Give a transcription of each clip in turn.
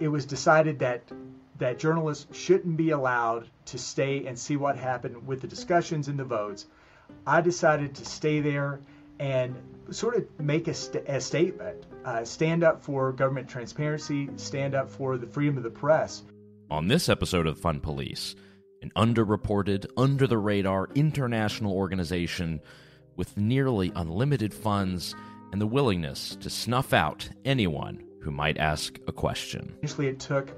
it was decided that that journalists shouldn't be allowed to stay and see what happened with the discussions and the votes. I decided to stay there and sort of make a, st- a statement, uh, stand up for government transparency, stand up for the freedom of the press. On this episode of Fun Police, an underreported, under the radar international organization with nearly unlimited funds and the willingness to snuff out anyone who might ask a question. Initially, it took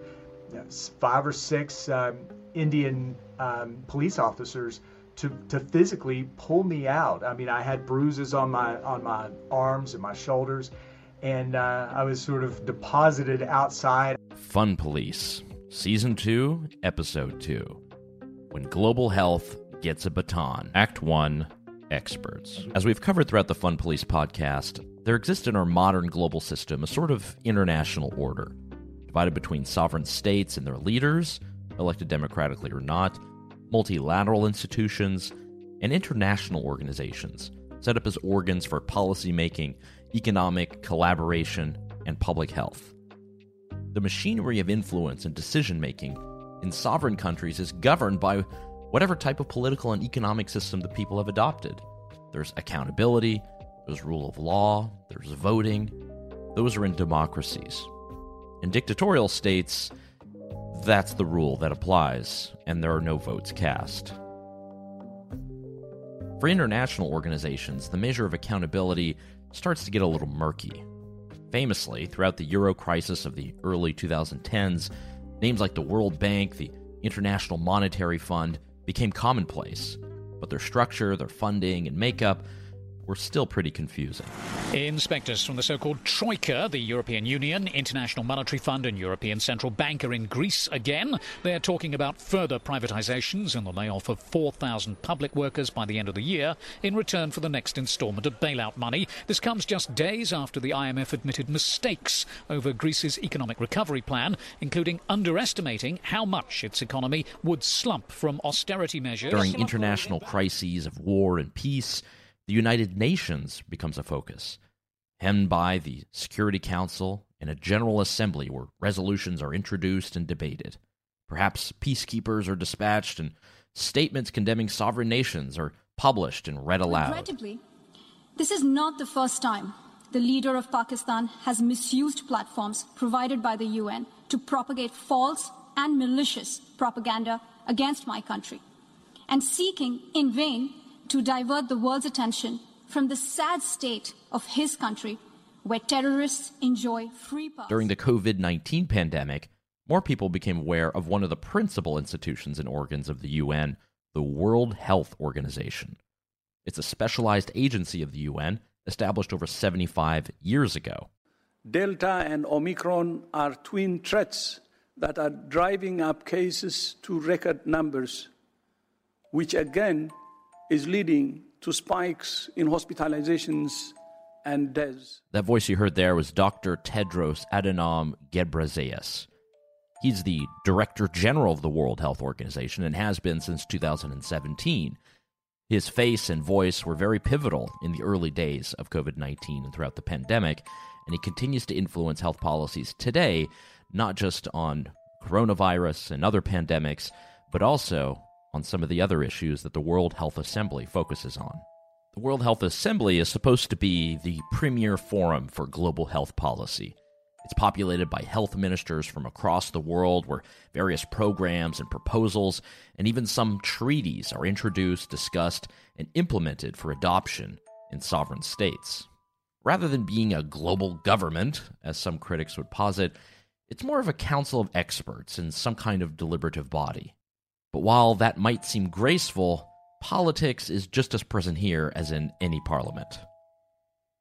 five or six um, Indian um, police officers to, to physically pull me out. I mean, I had bruises on my on my arms and my shoulders, and uh, I was sort of deposited outside. Fun Police, Season 2, Episode 2 When Global Health Gets a Baton, Act 1 Experts. As we've covered throughout the Fun Police podcast, there exists in our modern global system a sort of international order, divided between sovereign states and their leaders, elected democratically or not, multilateral institutions, and international organizations set up as organs for policymaking, economic collaboration, and public health. The machinery of influence and decision making in sovereign countries is governed by whatever type of political and economic system the people have adopted. There's accountability, there's rule of law, there's voting. Those are in democracies. In dictatorial states, that's the rule that applies, and there are no votes cast. For international organizations, the measure of accountability starts to get a little murky. Famously, throughout the euro crisis of the early 2010s, names like the World Bank, the International Monetary Fund became commonplace, but their structure, their funding, and makeup were still pretty confusing. Inspectors from the so called Troika, the European Union, International Monetary Fund, and European Central Bank are in Greece again. They're talking about further privatisations and the layoff of 4,000 public workers by the end of the year in return for the next instalment of bailout money. This comes just days after the IMF admitted mistakes over Greece's economic recovery plan, including underestimating how much its economy would slump from austerity measures. During international crises of war and peace, the United Nations becomes a focus, hemmed by the Security Council and a General Assembly where resolutions are introduced and debated. Perhaps peacekeepers are dispatched and statements condemning sovereign nations are published and read aloud. Regrettably, this is not the first time the leader of Pakistan has misused platforms provided by the UN to propagate false and malicious propaganda against my country, and seeking in vain to divert the world's attention from the sad state of his country, where terrorists enjoy free pass. During the COVID 19 pandemic, more people became aware of one of the principal institutions and organs of the UN, the World Health Organization. It's a specialized agency of the UN established over 75 years ago. Delta and Omicron are twin threats that are driving up cases to record numbers, which again is leading to spikes in hospitalizations and deaths. That voice you heard there was Dr. Tedros Adhanom Ghebreyesus. He's the Director General of the World Health Organization and has been since 2017. His face and voice were very pivotal in the early days of COVID 19 and throughout the pandemic, and he continues to influence health policies today, not just on coronavirus and other pandemics, but also on some of the other issues that the World Health Assembly focuses on. The World Health Assembly is supposed to be the premier forum for global health policy. It's populated by health ministers from across the world, where various programs and proposals and even some treaties are introduced, discussed, and implemented for adoption in sovereign states. Rather than being a global government, as some critics would posit, it's more of a council of experts and some kind of deliberative body. But while that might seem graceful, politics is just as present here as in any parliament.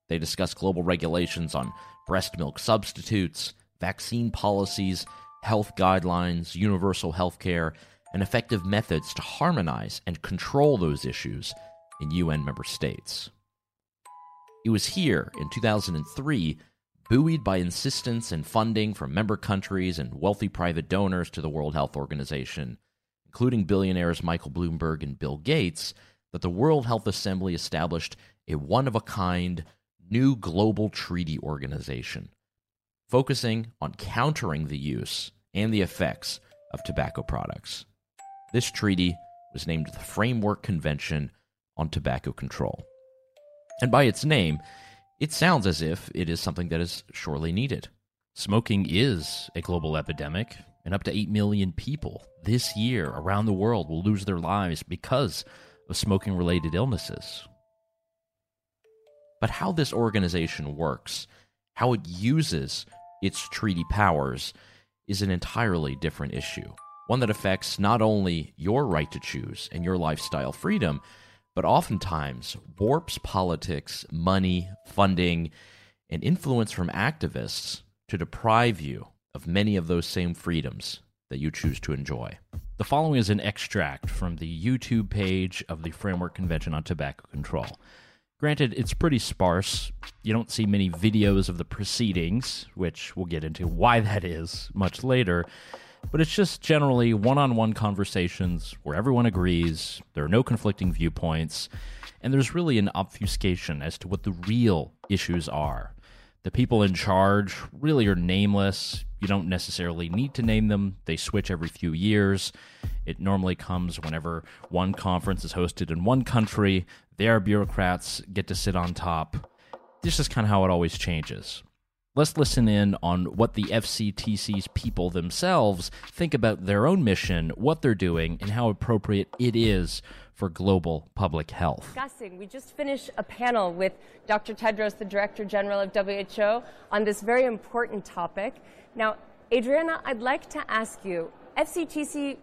They discuss global regulations on breast milk substitutes, vaccine policies, health guidelines, universal health care, and effective methods to harmonize and control those issues in UN member states. It was here in 2003, buoyed by insistence and funding from member countries and wealthy private donors to the World Health Organization, including billionaires Michael Bloomberg and Bill Gates, that the World Health Assembly established a one of a kind new global treaty organization. focusing on countering the use and the effects of tobacco products. This treaty was named the Framework Convention on Tobacco Control. And by its name, it sounds as if it is something that is surely needed. Smoking is a global epidemic, and up to 8 million people this year around the world will lose their lives because of smoking related illnesses. But how this organization works, how it uses its treaty powers, is an entirely different issue. One that affects not only your right to choose and your lifestyle freedom, but oftentimes warps politics, money, funding, and influence from activists to deprive you of many of those same freedoms that you choose to enjoy. The following is an extract from the YouTube page of the Framework Convention on Tobacco Control. Granted, it's pretty sparse. You don't see many videos of the proceedings, which we'll get into why that is much later. But it's just generally one on one conversations where everyone agrees, there are no conflicting viewpoints, and there's really an obfuscation as to what the real issues are. The people in charge really are nameless. You don't necessarily need to name them, they switch every few years. It normally comes whenever one conference is hosted in one country, their bureaucrats get to sit on top. This is kind of how it always changes. Let's listen in on what the FCTC's people themselves think about their own mission, what they're doing, and how appropriate it is for global public health. Discussing, we just finished a panel with Dr. Tedros, the Director General of WHO, on this very important topic. Now, Adriana, I'd like to ask you FCTC,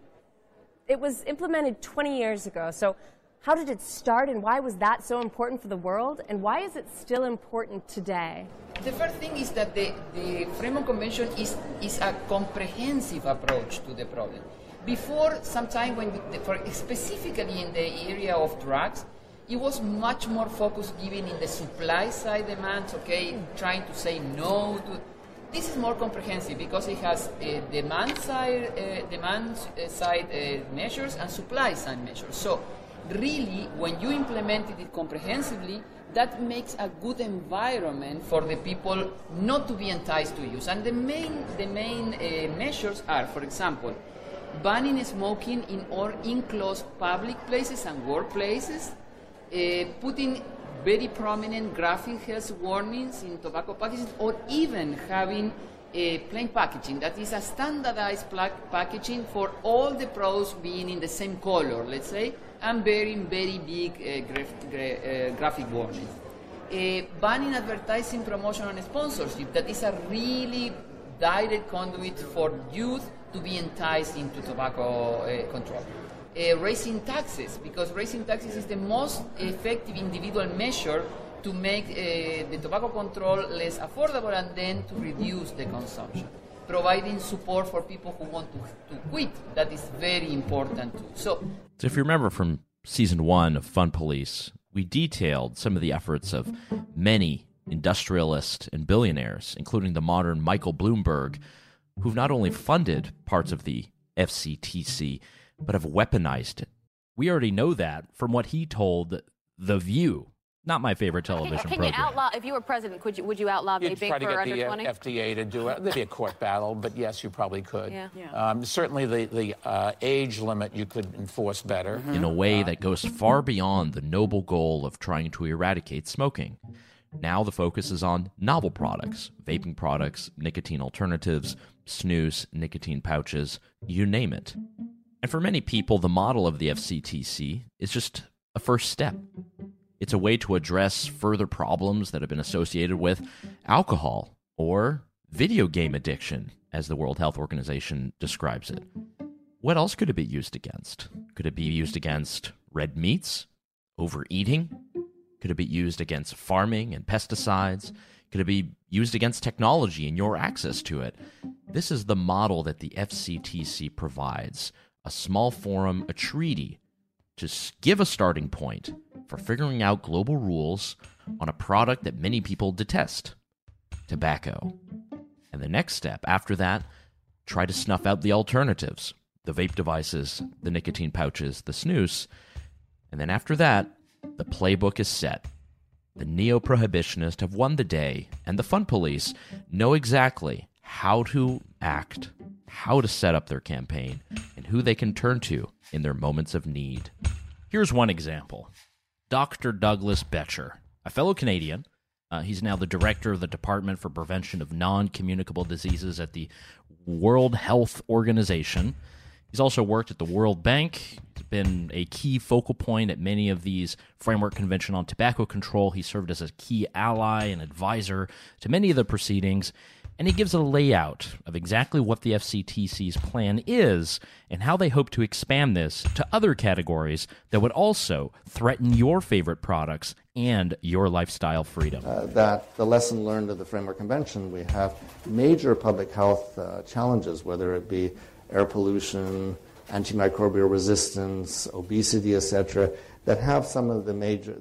it was implemented 20 years ago. So, how did it start and why was that so important for the world? And why is it still important today? The first thing is that the, the Framework Convention is, is a comprehensive approach to the problem. Before, sometime when, for specifically in the area of drugs, it was much more focused given in the supply side demands, okay, trying to say no to. This is more comprehensive because it has uh, demand side, uh, demand uh, side uh, measures and supply side measures. So, really, when you implemented it comprehensively, that makes a good environment for the people not to be enticed to use. And the main, the main uh, measures are, for example, banning smoking in all enclosed public places and workplaces, uh, putting very prominent graphic health warnings in tobacco packaging, or even having a uh, plain packaging that is a standardized packaging for all the products being in the same color, let's say, and bearing very big uh, graf gra uh, graphic warnings. Uh, banning advertising, promotion, and sponsorship that is a really direct conduit for youth to be enticed into tobacco uh, control. Uh, raising taxes, because raising taxes is the most effective individual measure to make uh, the tobacco control less affordable and then to reduce the consumption. Providing support for people who want to, to quit, that is very important too. So, so, if you remember from season one of Fun Police, we detailed some of the efforts of many industrialists and billionaires, including the modern Michael Bloomberg, who've not only funded parts of the FCTC, but have weaponized it. We already know that from what he told The View. Not my favorite television can, can program. You outlaw, if you were president, could you, would you outlaw You'd vaping try to for get the 20? FDA to do it. There'd be a court battle, but yes, you probably could. Yeah. yeah. Um, certainly, the, the uh, age limit you could enforce better. Mm-hmm. In a way uh, that goes far beyond the noble goal of trying to eradicate smoking. Now the focus is on novel products, vaping products, nicotine alternatives, snus, nicotine pouches, you name it. And for many people, the model of the FCTC is just a first step. It's a way to address further problems that have been associated with alcohol or video game addiction, as the World Health Organization describes it. What else could it be used against? Could it be used against red meats, overeating, could it be used against farming and pesticides? Could it be used against technology and your access to it? This is the model that the FCTC provides a small forum, a treaty, to give a starting point for figuring out global rules on a product that many people detest tobacco. And the next step after that, try to snuff out the alternatives the vape devices, the nicotine pouches, the snus. And then after that, the playbook is set. the neo prohibitionists have won the day, and the fun police know exactly how to act, how to set up their campaign, and who they can turn to in their moments of need. Here's one example Dr. Douglas Bettcher, a fellow Canadian. Uh, he's now the director of the Department for Prevention of Non Communicable Diseases at the World Health Organization. He's also worked at the World Bank. He's been a key focal point at many of these Framework Convention on Tobacco Control. He served as a key ally and advisor to many of the proceedings. And he gives a layout of exactly what the FCTC's plan is and how they hope to expand this to other categories that would also threaten your favorite products and your lifestyle freedom. Uh, that the lesson learned of the Framework Convention, we have major public health uh, challenges, whether it be air pollution, antimicrobial resistance, obesity, etc., that have some of the major,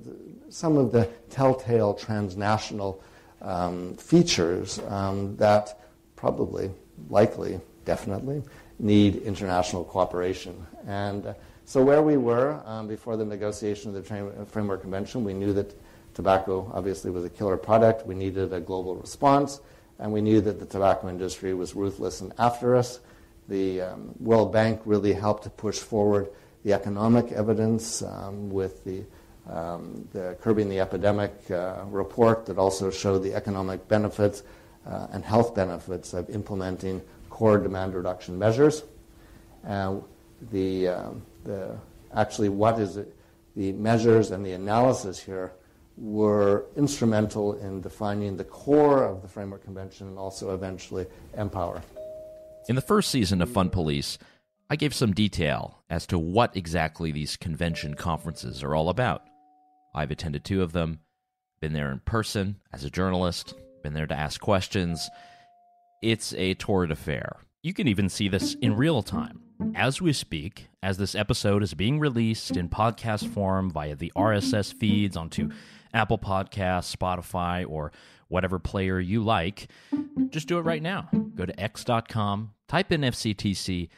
some of the telltale transnational um, features um, that probably, likely, definitely need international cooperation. And uh, so, where we were um, before the negotiation of the tra- Framework Convention, we knew that tobacco obviously was a killer product. We needed a global response, and we knew that the tobacco industry was ruthless and after us. The um, World Bank really helped to push forward the economic evidence um, with the, um, the, Curbing the Epidemic uh, report that also showed the economic benefits uh, and health benefits of implementing core demand reduction measures. Uh, the, um, the, actually, what is it? The measures and the analysis here were instrumental in defining the core of the Framework Convention and also eventually MPOWER. In the first season of Fun Police, I gave some detail as to what exactly these convention conferences are all about. I've attended two of them, been there in person as a journalist, been there to ask questions. It's a torrid affair. You can even see this in real time. As we speak, as this episode is being released in podcast form via the RSS feeds onto Apple Podcasts, Spotify, or whatever player you like, just do it right now. Go to x.com, type in FCTC,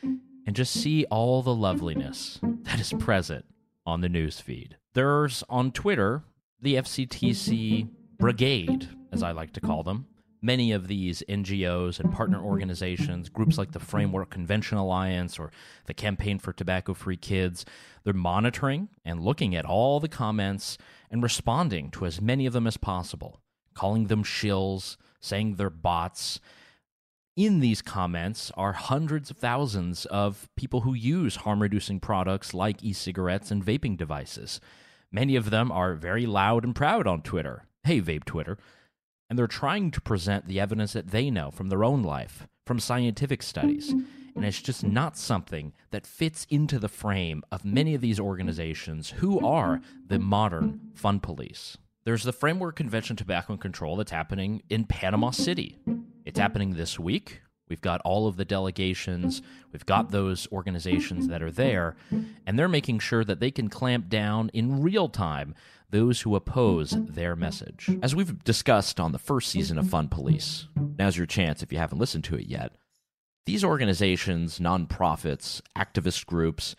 and just see all the loveliness that is present on the news feed. There's on Twitter the FCTC mm-hmm, mm-hmm. Brigade, as I like to call them. Many of these NGOs and partner organizations, groups like the Framework Convention Alliance or the Campaign for Tobacco Free Kids, they're monitoring and looking at all the comments and responding to as many of them as possible calling them shills, saying they're bots. In these comments are hundreds of thousands of people who use harm reducing products like e cigarettes and vaping devices. Many of them are very loud and proud on Twitter. Hey, Vape Twitter. And they're trying to present the evidence that they know from their own life, from scientific studies. And it's just not something that fits into the frame of many of these organizations who are the modern fun police. There's the Framework Convention Tobacco and Control that's happening in Panama City. It's mm-hmm. happening this week. We've got all of the delegations, we've got mm-hmm. those organizations that are mm-hmm. there, and they're making sure that they can clamp down in real time those who oppose their message. As we've discussed on the first season of Fun Police, now's your chance if you haven't listened to it yet. These organizations, nonprofits, activist groups,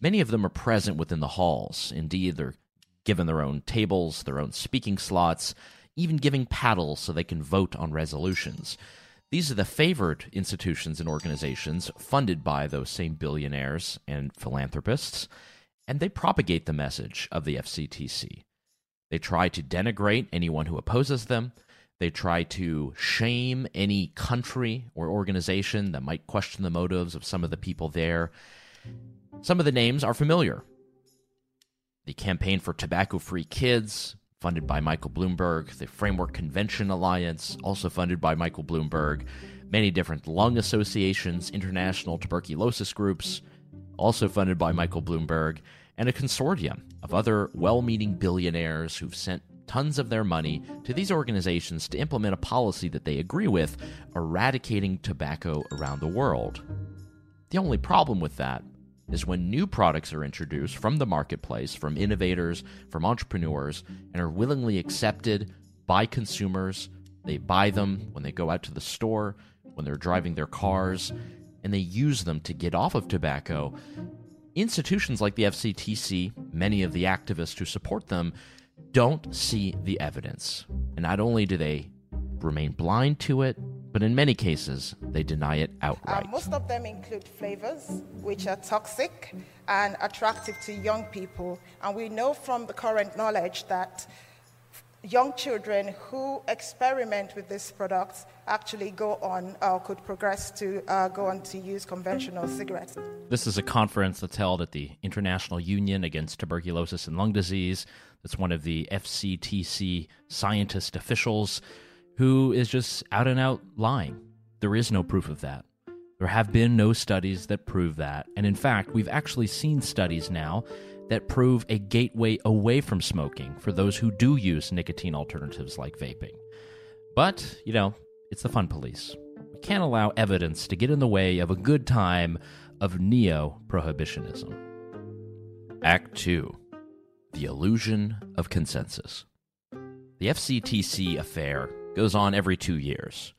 many of them are present within the halls. Indeed, they're given their own tables, their own speaking slots, even giving paddles so they can vote on resolutions. These are the favored institutions and organizations funded by those same billionaires and philanthropists, and they propagate the message of the FCTC. They try to denigrate anyone who opposes them. They try to shame any country or organization that might question the motives of some of the people there. Some of the names are familiar the Campaign for Tobacco Free Kids, funded by Michael Bloomberg, the Framework Convention Alliance, also funded by Michael Bloomberg, many different lung associations, international tuberculosis groups, also funded by Michael Bloomberg, and a consortium of other well meaning billionaires who've sent tons of their money to these organizations to implement a policy that they agree with, eradicating tobacco around the world. The only problem with that is when new products are introduced from the marketplace, from innovators, from entrepreneurs, and are willingly accepted by consumers. They buy them when they go out to the store, when they're driving their cars, and they use them to get off of tobacco. Institutions like the FCTC, many of the activists who support them, don't see the evidence. And not only do they remain blind to it, but in many cases, they deny it outright. Uh, most of them include flavors, which are toxic and attractive to young people. And we know from the current knowledge that young children who experiment with these products actually go on or uh, could progress to uh, go on to use conventional cigarettes. This is a conference that's held at the International Union Against Tuberculosis and Lung Disease. That's one of the FCTC scientist officials who is just out and out lying. There is no proof of that. There have been no studies that prove that. And in fact, we've actually seen studies now that prove a gateway away from smoking for those who do use nicotine alternatives like vaping. But, you know, it's the fun police. We can't allow evidence to get in the way of a good time of neo prohibitionism. Act 2 The Illusion of Consensus. The FCTC affair goes on every two years.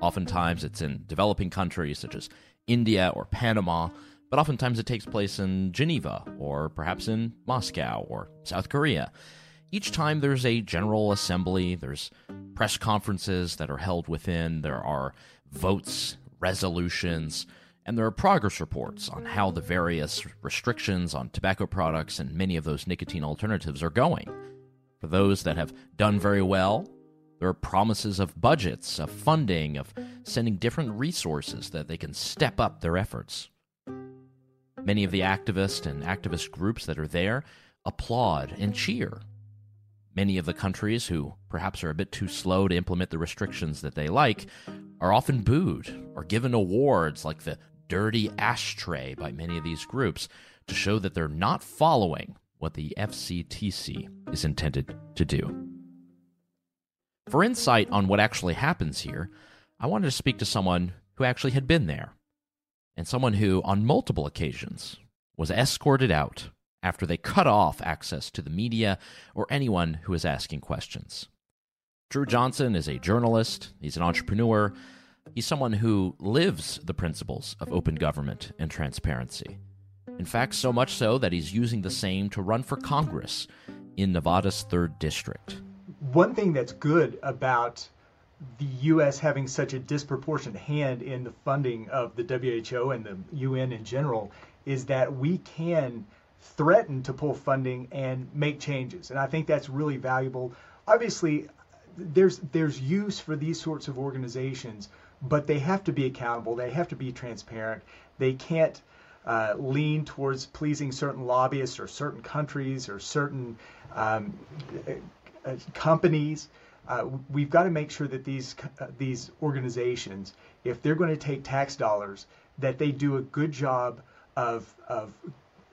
Oftentimes it's in developing countries such as India or Panama, but oftentimes it takes place in Geneva or perhaps in Moscow or South Korea. Each time there's a general assembly, there's press conferences that are held within, there are votes, resolutions, and there are progress reports on how the various restrictions on tobacco products and many of those nicotine alternatives are going. For those that have done very well, there are promises of budgets, of funding, of sending different resources that they can step up their efforts. Many of the activists and activist groups that are there applaud and cheer. Many of the countries who perhaps are a bit too slow to implement the restrictions that they like are often booed or given awards like the dirty ashtray by many of these groups to show that they're not following what the FCTC is intended to do. For insight on what actually happens here, I wanted to speak to someone who actually had been there, and someone who, on multiple occasions, was escorted out after they cut off access to the media or anyone who was asking questions. Drew Johnson is a journalist, he's an entrepreneur, he's someone who lives the principles of open government and transparency. In fact, so much so that he's using the same to run for Congress in Nevada's 3rd District one thing that's good about the U.S. having such a disproportionate hand in the funding of the WHO and the UN in general is that we can threaten to pull funding and make changes. And I think that's really valuable. Obviously, there's there's use for these sorts of organizations, but they have to be accountable. They have to be transparent. They can't uh, lean towards pleasing certain lobbyists or certain countries or certain um, companies. Uh, we've got to make sure that these uh, these organizations, if they're going to take tax dollars, that they do a good job of of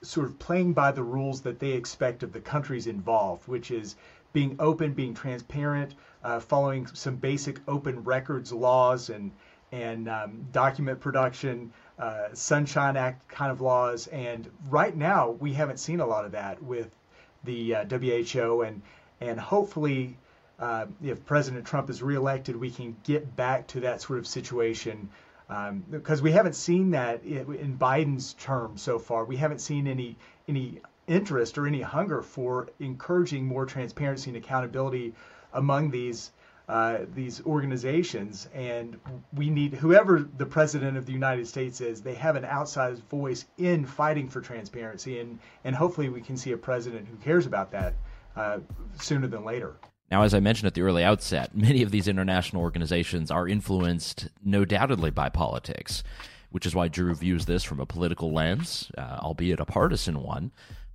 sort of playing by the rules that they expect of the countries involved, which is being open, being transparent, uh, following some basic open records laws and and um, document production, uh, Sunshine Act kind of laws. And right now, we haven't seen a lot of that with the uh, WHO and and hopefully, uh, if President Trump is reelected, we can get back to that sort of situation. Um, because we haven't seen that in Biden's term so far. We haven't seen any any interest or any hunger for encouraging more transparency and accountability among these uh, these organizations. And we need whoever the president of the United States is, they have an outsized voice in fighting for transparency. And and hopefully we can see a president who cares about that uh, sooner than later. Now, as I mentioned at the early outset, many of these international organizations are influenced, no doubtedly, by politics, which is why Drew views this from a political lens, uh, albeit a partisan one.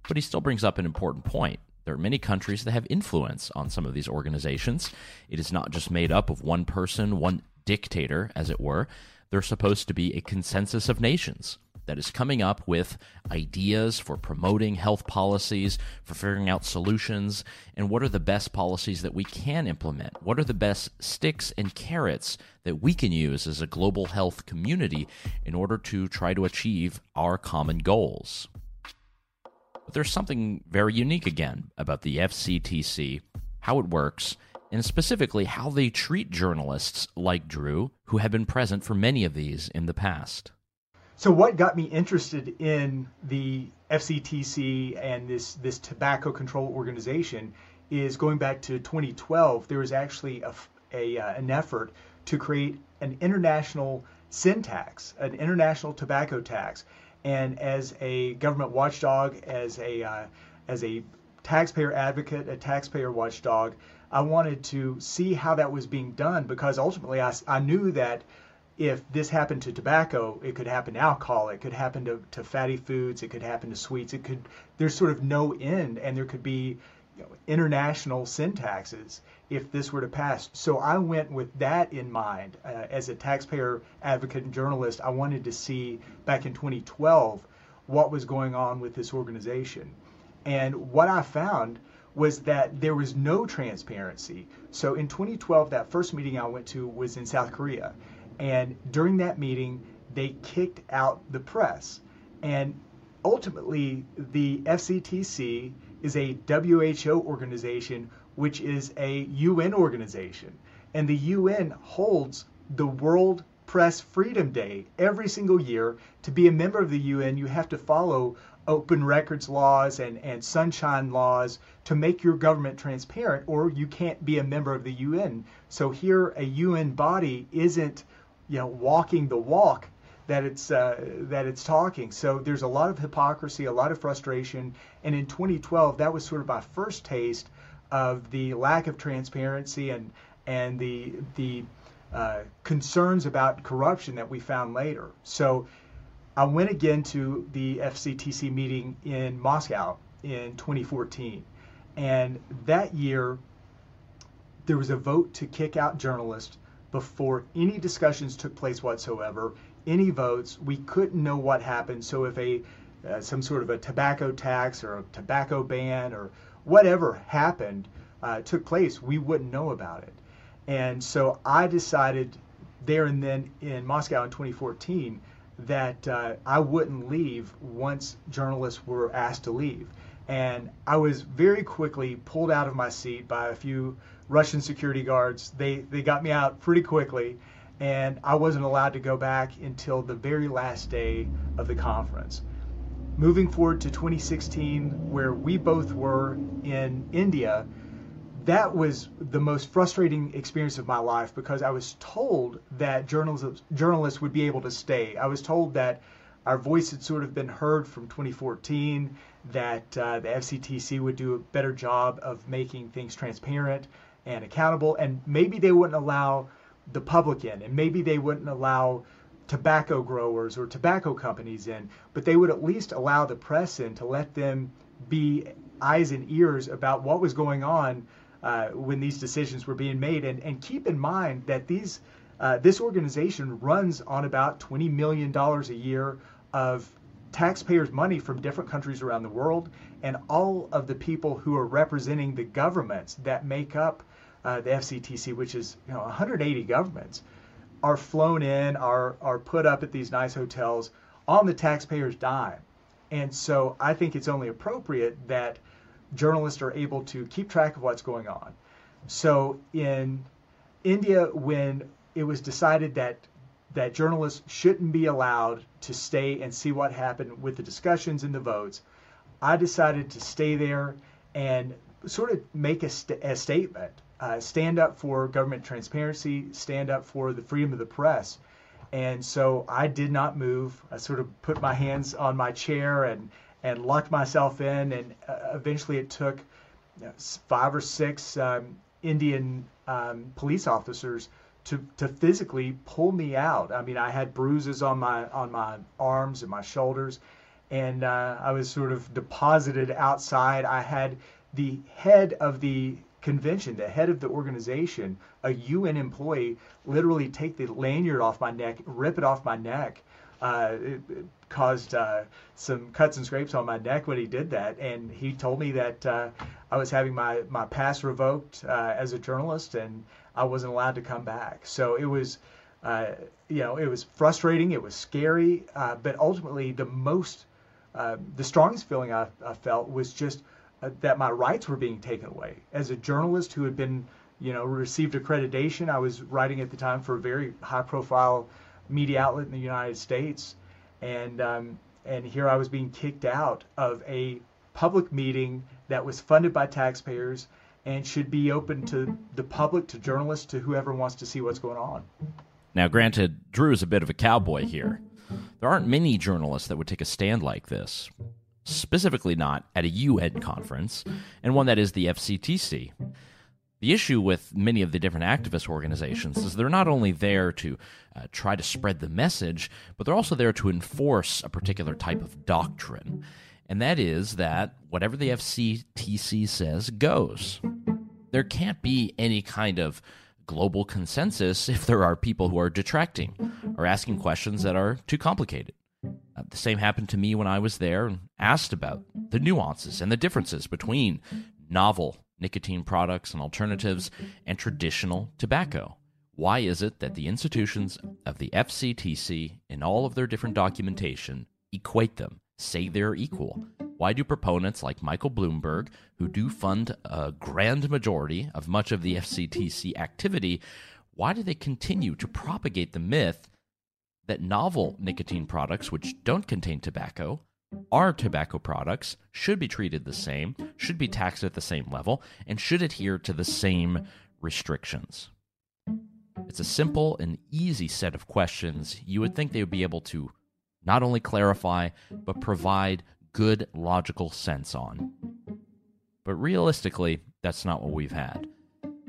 But he still brings up an important point. There are many countries that have influence on some of these organizations. It is not just made up of one person, one dictator, as it were. There's supposed to be a consensus of nations that is coming up with ideas for promoting health policies, for figuring out solutions, and what are the best policies that we can implement? What are the best sticks and carrots that we can use as a global health community in order to try to achieve our common goals? But there's something very unique again about the FCTC, how it works, and specifically how they treat journalists like Drew, who have been present for many of these in the past. So what got me interested in the FCTC and this this tobacco control organization is going back to 2012. There was actually a, a uh, an effort to create an international sin tax, an international tobacco tax. And as a government watchdog, as a uh, as a taxpayer advocate, a taxpayer watchdog, I wanted to see how that was being done because ultimately I, I knew that if this happened to tobacco, it could happen to alcohol, it could happen to, to fatty foods, it could happen to sweets, it could there's sort of no end and there could be you know, international sin taxes if this were to pass. So I went with that in mind. Uh, as a taxpayer advocate and journalist, I wanted to see back in 2012 what was going on with this organization. And what I found was that there was no transparency. So in 2012, that first meeting I went to was in South Korea. And during that meeting, they kicked out the press. And ultimately, the FCTC is a WHO organization, which is a UN organization. And the UN holds the World Press Freedom Day every single year. To be a member of the UN, you have to follow open records laws and, and sunshine laws to make your government transparent, or you can't be a member of the UN. So here, a UN body isn't, you know, walking the walk that it's uh, that it's talking. So there's a lot of hypocrisy, a lot of frustration, and in 2012, that was sort of my first taste of the lack of transparency and and the the uh, concerns about corruption that we found later. So I went again to the FCTC meeting in Moscow in 2014, and that year there was a vote to kick out journalists before any discussions took place whatsoever any votes. We couldn't know what happened. So if a uh, some sort of a tobacco tax or a tobacco ban or whatever happened uh, took place, we wouldn't know about it. And so I decided there and then in Moscow in 2014 that uh, I wouldn't leave once journalists were asked to leave. And I was very quickly pulled out of my seat by a few Russian security guards. They they got me out pretty quickly and I wasn't allowed to go back until the very last day of the conference. Moving forward to 2016, where we both were in India, that was the most frustrating experience of my life because I was told that journalists, journalists would be able to stay. I was told that our voice had sort of been heard from 2014, that uh, the FCTC would do a better job of making things transparent and accountable, and maybe they wouldn't allow the public in, and maybe they wouldn't allow tobacco growers or tobacco companies in, but they would at least allow the press in to let them be eyes and ears about what was going on uh, when these decisions were being made. And, and keep in mind that these uh, this organization runs on about $20 million a year of taxpayers' money from different countries around the world, and all of the people who are representing the governments that make up uh, the FCTC, which is you know 180 governments, are flown in, are are put up at these nice hotels on the taxpayer's dime. And so I think it's only appropriate that journalists are able to keep track of what's going on. So in India, when it was decided that that journalists shouldn't be allowed to stay and see what happened with the discussions and the votes, I decided to stay there and sort of make a, st- a statement uh, stand up for government transparency, stand up for the freedom of the press. And so I did not move. I sort of put my hands on my chair and, and locked myself in. And uh, eventually it took five or six um, Indian um, police officers to, to physically pull me out. I mean, I had bruises on my on my arms and my shoulders, and uh, I was sort of deposited outside. I had the head of the convention, the head of the organization, a UN employee, literally take the lanyard off my neck, rip it off my neck. Uh, it, it caused uh, some cuts and scrapes on my neck when he did that, and he told me that uh, I was having my my pass revoked uh, as a journalist, and I wasn't allowed to come back. So it was. Uh, you know, it was frustrating. It was scary, uh, but ultimately, the most, the strongest feeling I, I felt was just uh, that my rights were being taken away. As a journalist who had been, you know, received accreditation, I was writing at the time for a very high-profile media outlet in the United States, and um, and here I was being kicked out of a public meeting that was funded by taxpayers and should be open to the public, to journalists, to whoever wants to see what's going on. Now, granted, Drew is a bit of a cowboy here. There aren't many journalists that would take a stand like this, specifically not at a UN conference, and one that is the FCTC. The issue with many of the different activist organizations is they're not only there to uh, try to spread the message, but they're also there to enforce a particular type of doctrine. And that is that whatever the FCTC says goes. There can't be any kind of global consensus if there are people who are detracting or asking questions that are too complicated. Uh, the same happened to me when I was there and asked about the nuances and the differences between novel nicotine products and alternatives, and traditional tobacco. Why is it that the institutions of the FCTC, in all of their different documentation, equate them, say they're equal? Why do proponents like Michael Bloomberg, who do fund a grand majority of much of the FCTC activity, why do they continue to propagate the myth that novel nicotine products, which don't contain tobacco, are tobacco products should be treated the same, should be taxed at the same level, and should adhere to the same restrictions. It's a simple and easy set of questions you would think they would be able to not only clarify, but provide good logical sense on. But realistically, that's not what we've had.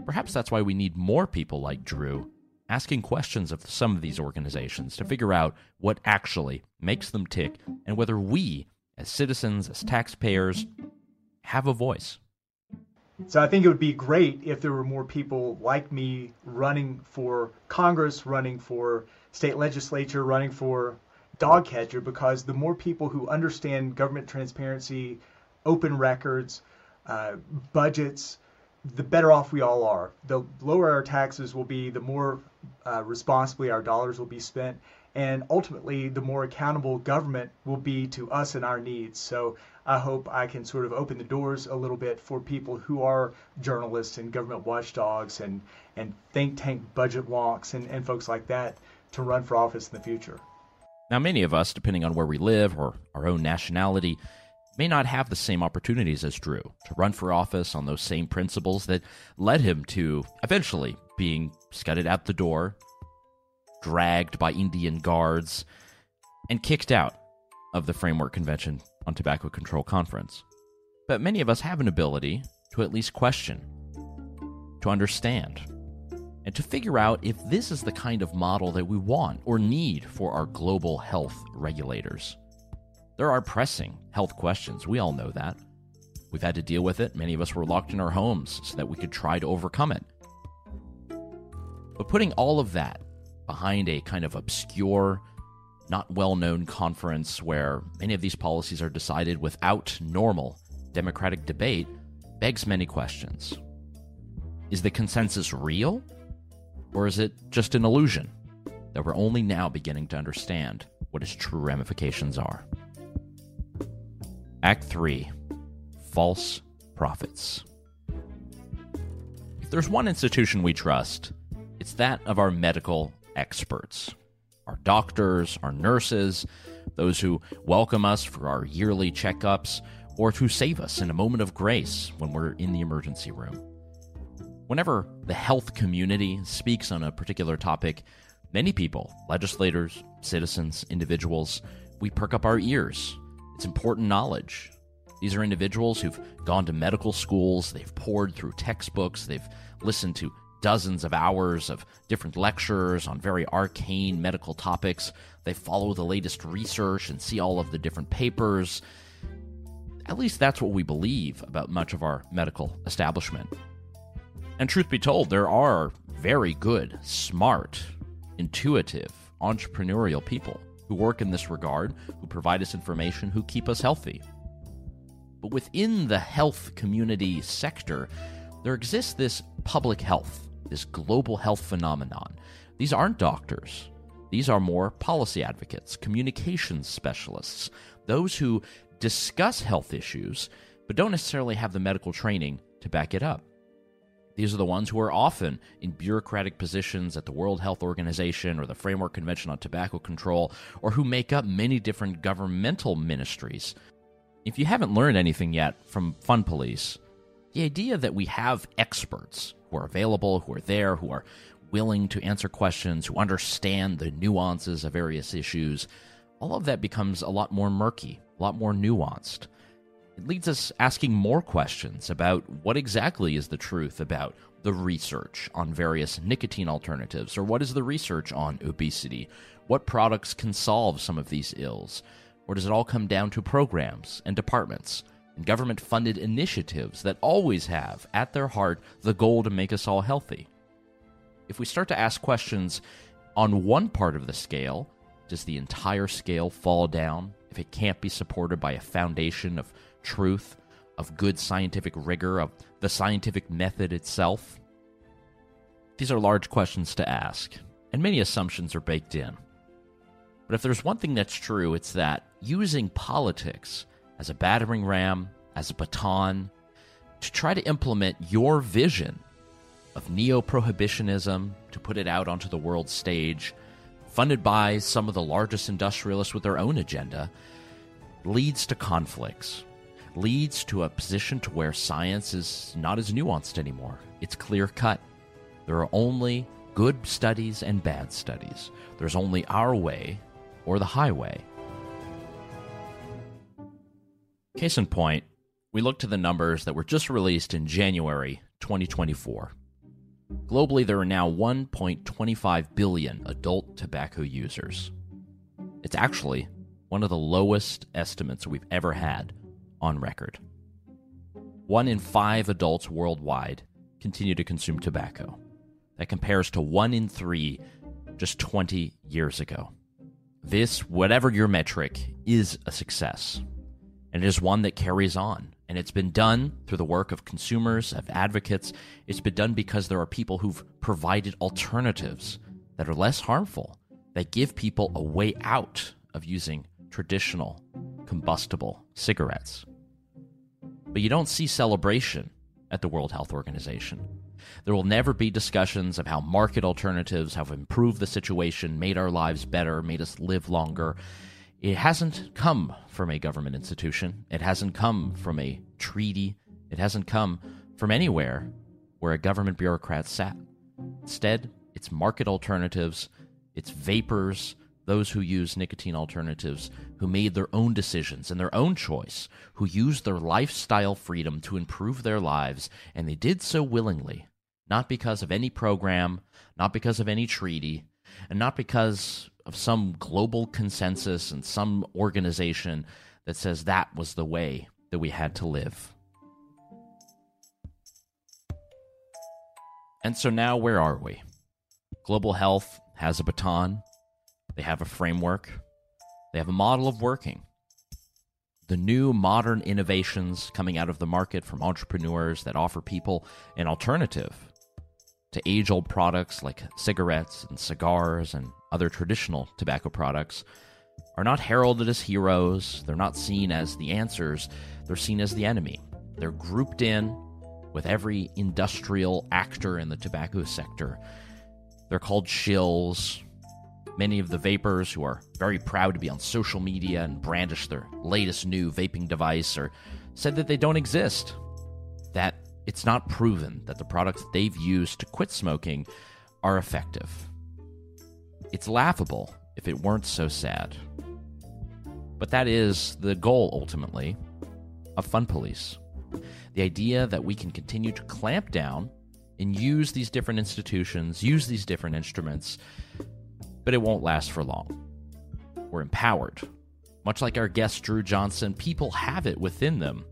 Perhaps that's why we need more people like Drew asking questions of some of these organizations to figure out what actually makes them tick and whether we, as citizens, as taxpayers, have a voice. So I think it would be great if there were more people like me running for Congress, running for state legislature, running for dog catcher, because the more people who understand government transparency, open records, uh, budgets, the better off we all are. The lower our taxes will be, the more uh, responsibly our dollars will be spent, and ultimately, the more accountable government will be to us and our needs. So I hope I can sort of open the doors a little bit for people who are journalists and government watchdogs and, and think tank budget wonks and, and folks like that to run for office in the future. Now, many of us, depending on where we live or our own nationality, may not have the same opportunities as Drew to run for office on those same principles that led him to eventually being scudded out the door, dragged by Indian guards, and kicked out of the Framework Convention on Tobacco Control Conference. But many of us have an ability to at least question, to understand, and to figure out if this is the kind of model that we want or need for our global health regulators. There are pressing health questions. We all know that. We've had to deal with it. Many of us were locked in our homes so that we could try to overcome it. But putting all of that behind a kind of obscure, not well known conference where many of these policies are decided without normal democratic debate begs many questions. Is the consensus real? Or is it just an illusion that we're only now beginning to understand what its true ramifications are? Act 3 False Prophets. If there's one institution we trust, it's that of our medical experts. Our doctors, our nurses, those who welcome us for our yearly checkups, or to save us in a moment of grace when we're in the emergency room. Whenever the health community speaks on a particular topic, many people, legislators, citizens, individuals, we perk up our ears it's important knowledge. These are individuals who've gone to medical schools, they've poured through textbooks, they've listened to dozens of hours of different lectures on very arcane medical topics. They follow the latest research and see all of the different papers. At least that's what we believe about much of our medical establishment. And truth be told, there are very good, smart, intuitive, entrepreneurial people who work in this regard, who provide us information, who keep us healthy. But within the health community sector, there exists this public health, this global health phenomenon. These aren't doctors. These are more policy advocates, communications specialists, those who discuss health issues, but don't necessarily have the medical training to back it up. These are the ones who are often in bureaucratic positions at the World Health Organization or the Framework Convention on Tobacco Control, or who make up many different governmental ministries. If you haven't learned anything yet from Fun Police, The idea that we have experts who are available, who are there, who are willing to answer questions, who understand the nuances of various issues, all of that becomes a lot more murky, a lot more nuanced. It leads us asking more questions about what exactly is the truth about the research on various nicotine alternatives, or what is the research on obesity? What products can solve some of these ills? Or does it all come down to programs and departments and government funded initiatives that always have, at their heart, the goal to make us all healthy? If we start to ask questions on one part of the scale, does the entire scale fall down if it can't be supported by a foundation of truth, of good scientific rigor, of the scientific method itself? These are large questions to ask, and many assumptions are baked in. But if there's one thing that's true, it's that using politics as a battering ram, as a baton, to try to implement your vision of neo prohibitionism, to put it out onto the world stage, funded by some of the largest industrialists with their own agenda, leads to conflicts, leads to a position to where science is not as nuanced anymore. It's clear cut. There are only good studies and bad studies. There's only our way or the highway. Case in point, we look to the numbers that were just released in January 2024. Globally, there are now 1.25 billion adult tobacco users. It's actually one of the lowest estimates we've ever had on record. One in five adults worldwide continue to consume tobacco. That compares to one in three just 20 years ago. This, whatever your metric, is a success. And it is one that carries on. And it's been done through the work of consumers, of advocates. It's been done because there are people who've provided alternatives that are less harmful, that give people a way out of using traditional combustible cigarettes. But you don't see celebration at the World Health Organization. There will never be discussions of how market alternatives have improved the situation, made our lives better, made us live longer. It hasn't come from a government institution. It hasn't come from a treaty. It hasn't come from anywhere where a government bureaucrat sat. Instead, it's market alternatives, it's vapers, those who use nicotine alternatives, who made their own decisions and their own choice, who used their lifestyle freedom to improve their lives, and they did so willingly not because of any program, not because of any treaty, and not because of some global consensus and some organization that says that was the way that we had to live. And so now, where are we? Global Health has a baton, they have a framework, they have a model of working. The new modern innovations coming out of the market from entrepreneurs that offer people an alternative to age old products like cigarettes and cigars and other traditional tobacco products are not heralded as heroes. They're not seen as the answers. They're seen as the enemy. They're grouped in with every industrial actor in the tobacco sector. They're called shills. Many of the vapers who are very proud to be on social media and brandish their latest new vaping device are said that they don't exist. That it's not proven that the products they've used to quit smoking are effective. It's laughable if it weren't so sad. But that is the goal, ultimately, of Fun Police. The idea that we can continue to clamp down and use these different institutions, use these different instruments, but it won't last for long. We're empowered. Much like our guest Drew Johnson, people have it within them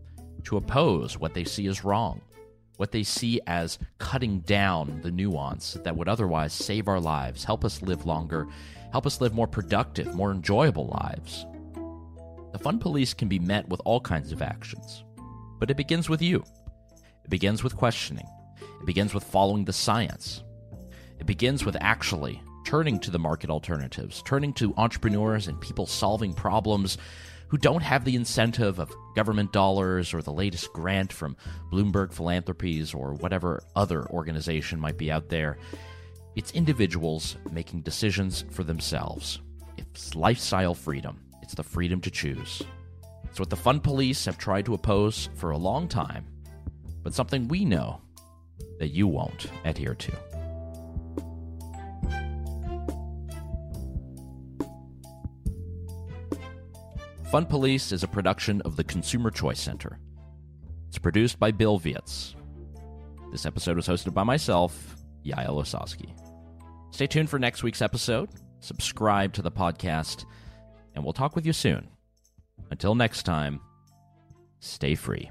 to oppose what they see as wrong what they see as cutting down the nuance that would otherwise save our lives, help us live longer, help us live more productive, more enjoyable lives. The Fun Police can be met with all kinds of actions, but it begins with you. It begins with questioning. It begins with following the science. It begins with actually turning to the market alternatives, turning to entrepreneurs and people solving problems who don't have the incentive of government dollars or the latest grant from Bloomberg Philanthropies or whatever other organization might be out there. It's individuals making decisions for themselves. It's lifestyle freedom, it's the freedom to choose. It's what the Fun Police have tried to oppose for a long time, but something we know that you won't adhere to. Fun Police is a production of the Consumer Choice Center. It's produced by Bill Wirtz. This episode was hosted by myself, Yael Ossowski. Stay tuned for next week's episode, subscribe to the podcast, and we'll talk with you soon. Until next time, stay free.